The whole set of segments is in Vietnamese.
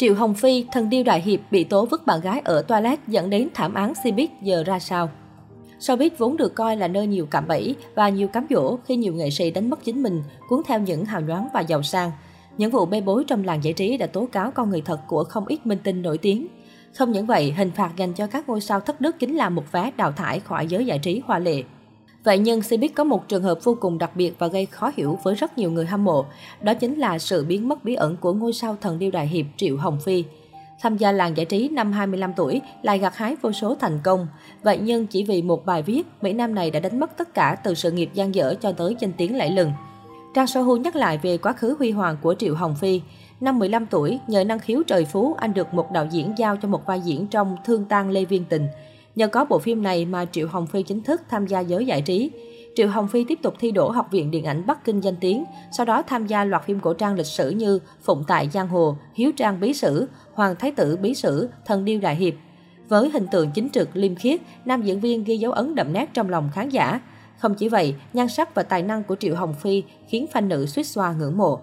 Triệu Hồng Phi, thần điêu đại hiệp bị tố vứt bạn gái ở toilet dẫn đến thảm án Cbiz giờ ra sao? Showbiz vốn được coi là nơi nhiều cạm bẫy và nhiều cám dỗ khi nhiều nghệ sĩ đánh mất chính mình, cuốn theo những hào nhoáng và giàu sang. Những vụ bê bối trong làng giải trí đã tố cáo con người thật của không ít minh tinh nổi tiếng. Không những vậy, hình phạt dành cho các ngôi sao thất đức chính là một vé đào thải khỏi giới giải trí hoa lệ. Vậy nhưng Cbiz có một trường hợp vô cùng đặc biệt và gây khó hiểu với rất nhiều người hâm mộ. Đó chính là sự biến mất bí ẩn của ngôi sao thần điêu đại hiệp Triệu Hồng Phi. Tham gia làng giải trí năm 25 tuổi, lại gặt hái vô số thành công. Vậy nhưng chỉ vì một bài viết, Mỹ Nam này đã đánh mất tất cả từ sự nghiệp gian dở cho tới danh tiếng lẫy lừng. Trang Sohu nhắc lại về quá khứ huy hoàng của Triệu Hồng Phi. Năm 15 tuổi, nhờ năng khiếu trời phú, anh được một đạo diễn giao cho một vai diễn trong Thương tang Lê Viên Tình. Nhờ có bộ phim này mà Triệu Hồng Phi chính thức tham gia giới giải trí. Triệu Hồng Phi tiếp tục thi đỗ Học viện Điện ảnh Bắc Kinh danh tiếng, sau đó tham gia loạt phim cổ trang lịch sử như Phụng tại Giang Hồ, Hiếu Trang Bí Sử, Hoàng Thái Tử Bí Sử, Thần Điêu Đại Hiệp. Với hình tượng chính trực, liêm khiết, nam diễn viên ghi dấu ấn đậm nét trong lòng khán giả. Không chỉ vậy, nhan sắc và tài năng của Triệu Hồng Phi khiến fan nữ suýt xoa ngưỡng mộ.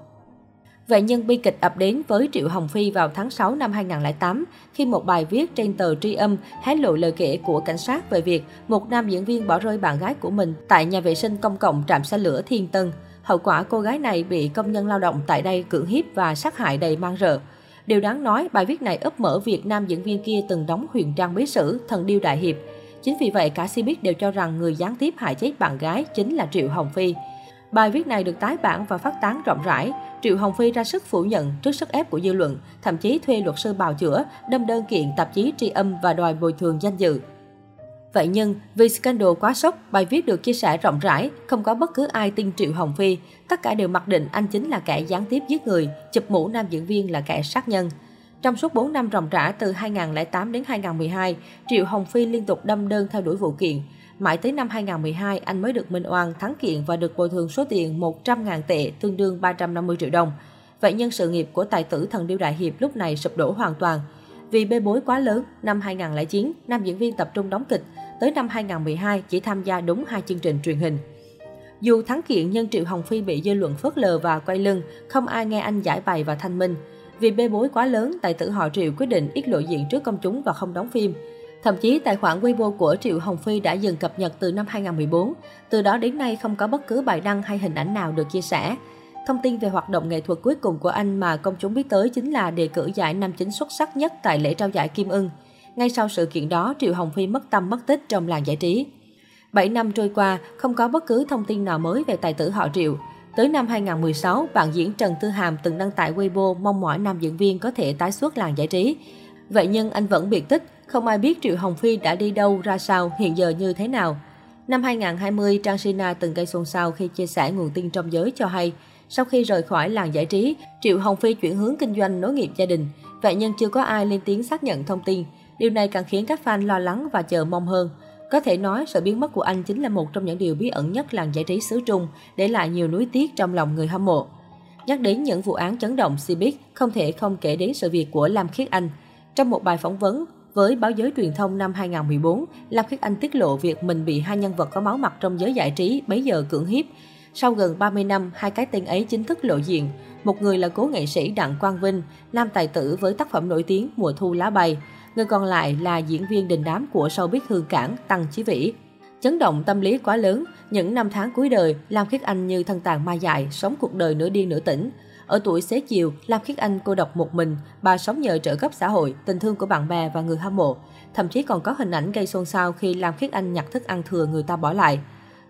Vậy nhưng bi kịch ập đến với Triệu Hồng Phi vào tháng 6 năm 2008 khi một bài viết trên tờ Tri Âm hé lộ lời kể của cảnh sát về việc một nam diễn viên bỏ rơi bạn gái của mình tại nhà vệ sinh công cộng trạm xe lửa Thiên Tân. Hậu quả cô gái này bị công nhân lao động tại đây cưỡng hiếp và sát hại đầy mang rợ. Điều đáng nói, bài viết này ấp mở việc nam diễn viên kia từng đóng huyền trang bí sử, thần điêu đại hiệp. Chính vì vậy, cả Cbiz đều cho rằng người gián tiếp hại chết bạn gái chính là Triệu Hồng Phi. Bài viết này được tái bản và phát tán rộng rãi. Triệu Hồng Phi ra sức phủ nhận trước sức ép của dư luận, thậm chí thuê luật sư bào chữa, đâm đơn kiện tạp chí tri âm và đòi bồi thường danh dự. Vậy nhưng, vì scandal quá sốc, bài viết được chia sẻ rộng rãi, không có bất cứ ai tin Triệu Hồng Phi. Tất cả đều mặc định anh chính là kẻ gián tiếp giết người, chụp mũ nam diễn viên là kẻ sát nhân. Trong suốt 4 năm ròng rã từ 2008 đến 2012, Triệu Hồng Phi liên tục đâm đơn theo đuổi vụ kiện. Mãi tới năm 2012, anh mới được minh oan thắng kiện và được bồi thường số tiền 100.000 tệ, tương đương 350 triệu đồng. Vậy nhưng sự nghiệp của tài tử thần điêu đại hiệp lúc này sụp đổ hoàn toàn. Vì bê bối quá lớn, năm 2009, nam diễn viên tập trung đóng kịch, tới năm 2012 chỉ tham gia đúng hai chương trình truyền hình. Dù thắng kiện nhưng Triệu Hồng Phi bị dư luận phớt lờ và quay lưng, không ai nghe anh giải bày và thanh minh. Vì bê bối quá lớn, tài tử họ Triệu quyết định ít lộ diện trước công chúng và không đóng phim. Thậm chí tài khoản Weibo của Triệu Hồng Phi đã dừng cập nhật từ năm 2014. Từ đó đến nay không có bất cứ bài đăng hay hình ảnh nào được chia sẻ. Thông tin về hoạt động nghệ thuật cuối cùng của anh mà công chúng biết tới chính là đề cử giải nam chính xuất sắc nhất tại lễ trao giải Kim Ưng. Ngay sau sự kiện đó, Triệu Hồng Phi mất tâm mất tích trong làng giải trí. 7 năm trôi qua, không có bất cứ thông tin nào mới về tài tử họ Triệu. Tới năm 2016, bạn diễn Trần Tư Hàm từng đăng tải Weibo mong mỏi nam diễn viên có thể tái xuất làng giải trí. Vậy nhưng anh vẫn biệt tích, không ai biết Triệu Hồng Phi đã đi đâu, ra sao, hiện giờ như thế nào. Năm 2020, Trang Sina từng gây xôn xao khi chia sẻ nguồn tin trong giới cho hay, sau khi rời khỏi làng giải trí, Triệu Hồng Phi chuyển hướng kinh doanh nối nghiệp gia đình. Vậy nhưng chưa có ai lên tiếng xác nhận thông tin. Điều này càng khiến các fan lo lắng và chờ mong hơn. Có thể nói, sự biến mất của anh chính là một trong những điều bí ẩn nhất làng giải trí xứ Trung, để lại nhiều nuối tiếc trong lòng người hâm mộ. Nhắc đến những vụ án chấn động Cbiz, không thể không kể đến sự việc của Lam Khiết Anh. Trong một bài phỏng vấn với báo giới truyền thông năm 2014, Lam Khiết Anh tiết lộ việc mình bị hai nhân vật có máu mặt trong giới giải trí bấy giờ cưỡng hiếp. Sau gần 30 năm, hai cái tên ấy chính thức lộ diện. Một người là cố nghệ sĩ Đặng Quang Vinh, nam tài tử với tác phẩm nổi tiếng Mùa thu lá bay. Người còn lại là diễn viên đình đám của showbiz Hương Cảng, Tăng Chí Vĩ. Chấn động tâm lý quá lớn, những năm tháng cuối đời, Lam Khiết Anh như thân tàn ma dại, sống cuộc đời nửa điên nửa tỉnh. Ở tuổi xế chiều, Lam Khiết Anh cô độc một mình, bà sống nhờ trợ cấp xã hội, tình thương của bạn bè và người hâm mộ. Thậm chí còn có hình ảnh gây xôn xao khi Lam Khiết Anh nhặt thức ăn thừa người ta bỏ lại.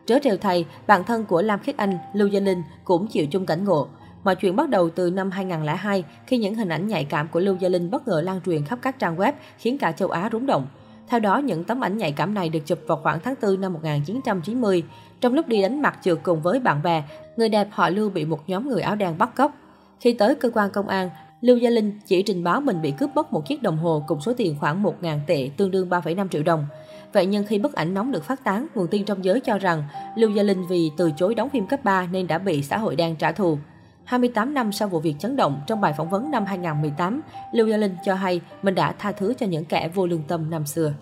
Trớ trêu thay, bạn thân của Lam Khiết Anh, Lưu Gia Linh cũng chịu chung cảnh ngộ. Mọi chuyện bắt đầu từ năm 2002 khi những hình ảnh nhạy cảm của Lưu Gia Linh bất ngờ lan truyền khắp các trang web khiến cả châu Á rúng động. Theo đó, những tấm ảnh nhạy cảm này được chụp vào khoảng tháng 4 năm 1990. Trong lúc đi đánh mặt trượt cùng với bạn bè, người đẹp họ Lưu bị một nhóm người áo đen bắt cóc. Khi tới cơ quan công an, Lưu Gia Linh chỉ trình báo mình bị cướp mất một chiếc đồng hồ cùng số tiền khoảng 1.000 tệ, tương đương 3,5 triệu đồng. Vậy nhưng khi bức ảnh nóng được phát tán, nguồn tin trong giới cho rằng Lưu Gia Linh vì từ chối đóng phim cấp 3 nên đã bị xã hội đen trả thù. 28 năm sau vụ việc chấn động, trong bài phỏng vấn năm 2018, Lưu Gia Linh cho hay mình đã tha thứ cho những kẻ vô lương tâm năm xưa.